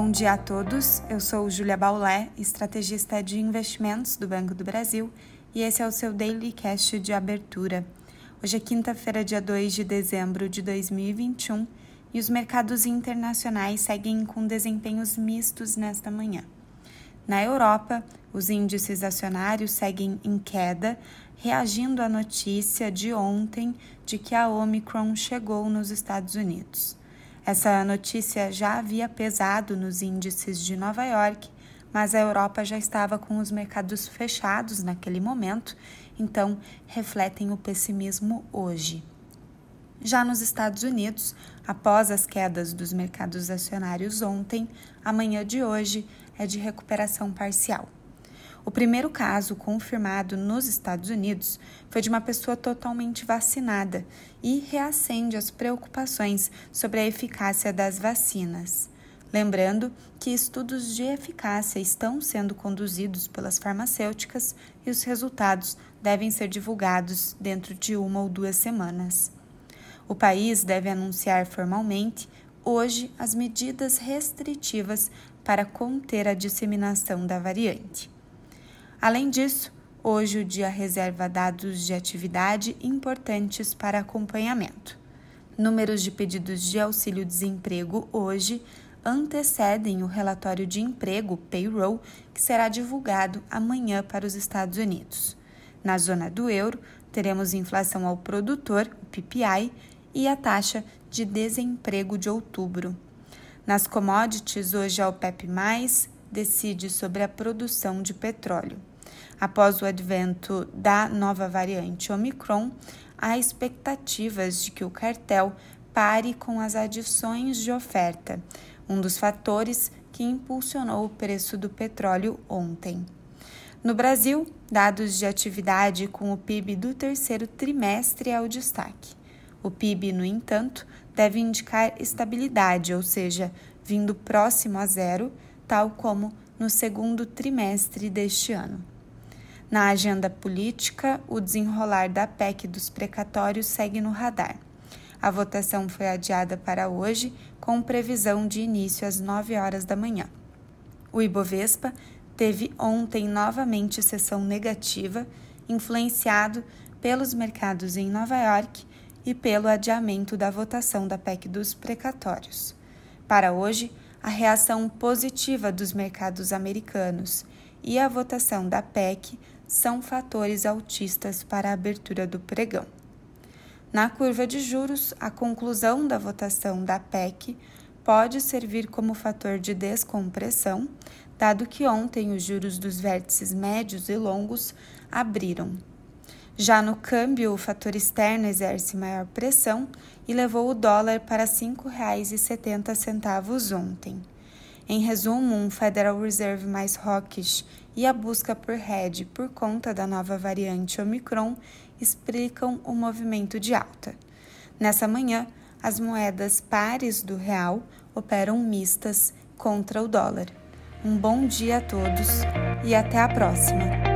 Bom dia a todos. Eu sou Julia Baulé, estrategista de investimentos do Banco do Brasil, e esse é o seu Daily Cash de abertura. Hoje é quinta-feira, dia 2 de dezembro de 2021, e os mercados internacionais seguem com desempenhos mistos nesta manhã. Na Europa, os índices acionários seguem em queda, reagindo à notícia de ontem de que a Omicron chegou nos Estados Unidos. Essa notícia já havia pesado nos índices de Nova York, mas a Europa já estava com os mercados fechados naquele momento, então refletem o pessimismo hoje. Já nos Estados Unidos, após as quedas dos mercados acionários ontem, a manhã de hoje é de recuperação parcial. O primeiro caso confirmado nos Estados Unidos foi de uma pessoa totalmente vacinada e reacende as preocupações sobre a eficácia das vacinas. Lembrando que estudos de eficácia estão sendo conduzidos pelas farmacêuticas e os resultados devem ser divulgados dentro de uma ou duas semanas. O país deve anunciar formalmente hoje as medidas restritivas para conter a disseminação da variante. Além disso, hoje o dia reserva dados de atividade importantes para acompanhamento. Números de pedidos de auxílio-desemprego hoje antecedem o relatório de emprego, payroll, que será divulgado amanhã para os Estados Unidos. Na zona do euro, teremos inflação ao produtor, o PPI, e a taxa de desemprego de outubro. Nas commodities, hoje a OPEP+, decide sobre a produção de petróleo. Após o advento da nova variante Omicron, há expectativas de que o cartel pare com as adições de oferta, um dos fatores que impulsionou o preço do petróleo ontem. No Brasil, dados de atividade com o PIB do terceiro trimestre é o destaque. O PIB, no entanto, deve indicar estabilidade, ou seja, vindo próximo a zero, tal como no segundo trimestre deste ano. Na agenda política, o desenrolar da PEC dos precatórios segue no radar. A votação foi adiada para hoje, com previsão de início às 9 horas da manhã. O Ibovespa teve ontem novamente sessão negativa, influenciado pelos mercados em Nova York e pelo adiamento da votação da PEC dos precatórios. Para hoje, a reação positiva dos mercados americanos e a votação da PEC são fatores altistas para a abertura do pregão. Na curva de juros, a conclusão da votação da PEC pode servir como fator de descompressão, dado que ontem os juros dos vértices médios e longos abriram. Já no câmbio, o fator externo exerce maior pressão e levou o dólar para R$ 5,70 ontem. Em resumo, um Federal Reserve mais hawkish e a busca por hedge por conta da nova variante Omicron explicam o movimento de alta. Nessa manhã, as moedas pares do real operam mistas contra o dólar. Um bom dia a todos e até a próxima!